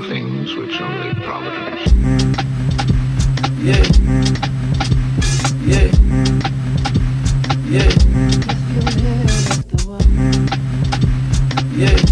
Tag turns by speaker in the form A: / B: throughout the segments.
A: things which only Providence.
B: Yeah. Yeah. Yeah. Yeah.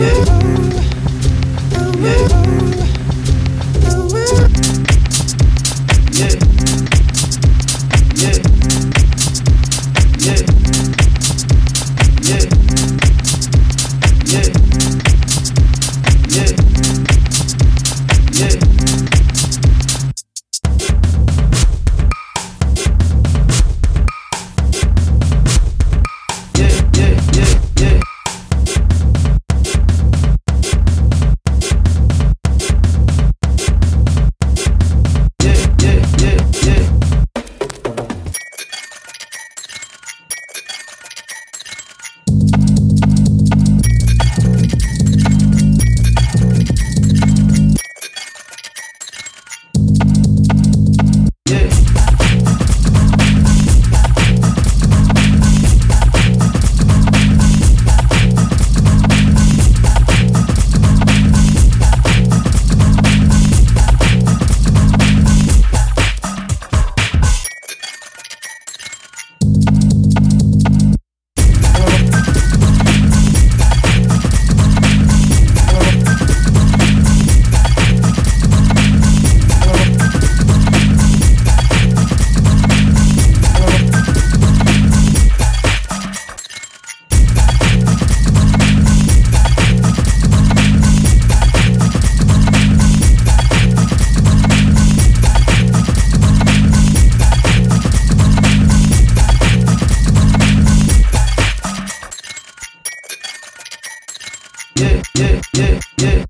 B: Yeah. Yeah. yeah, yeah.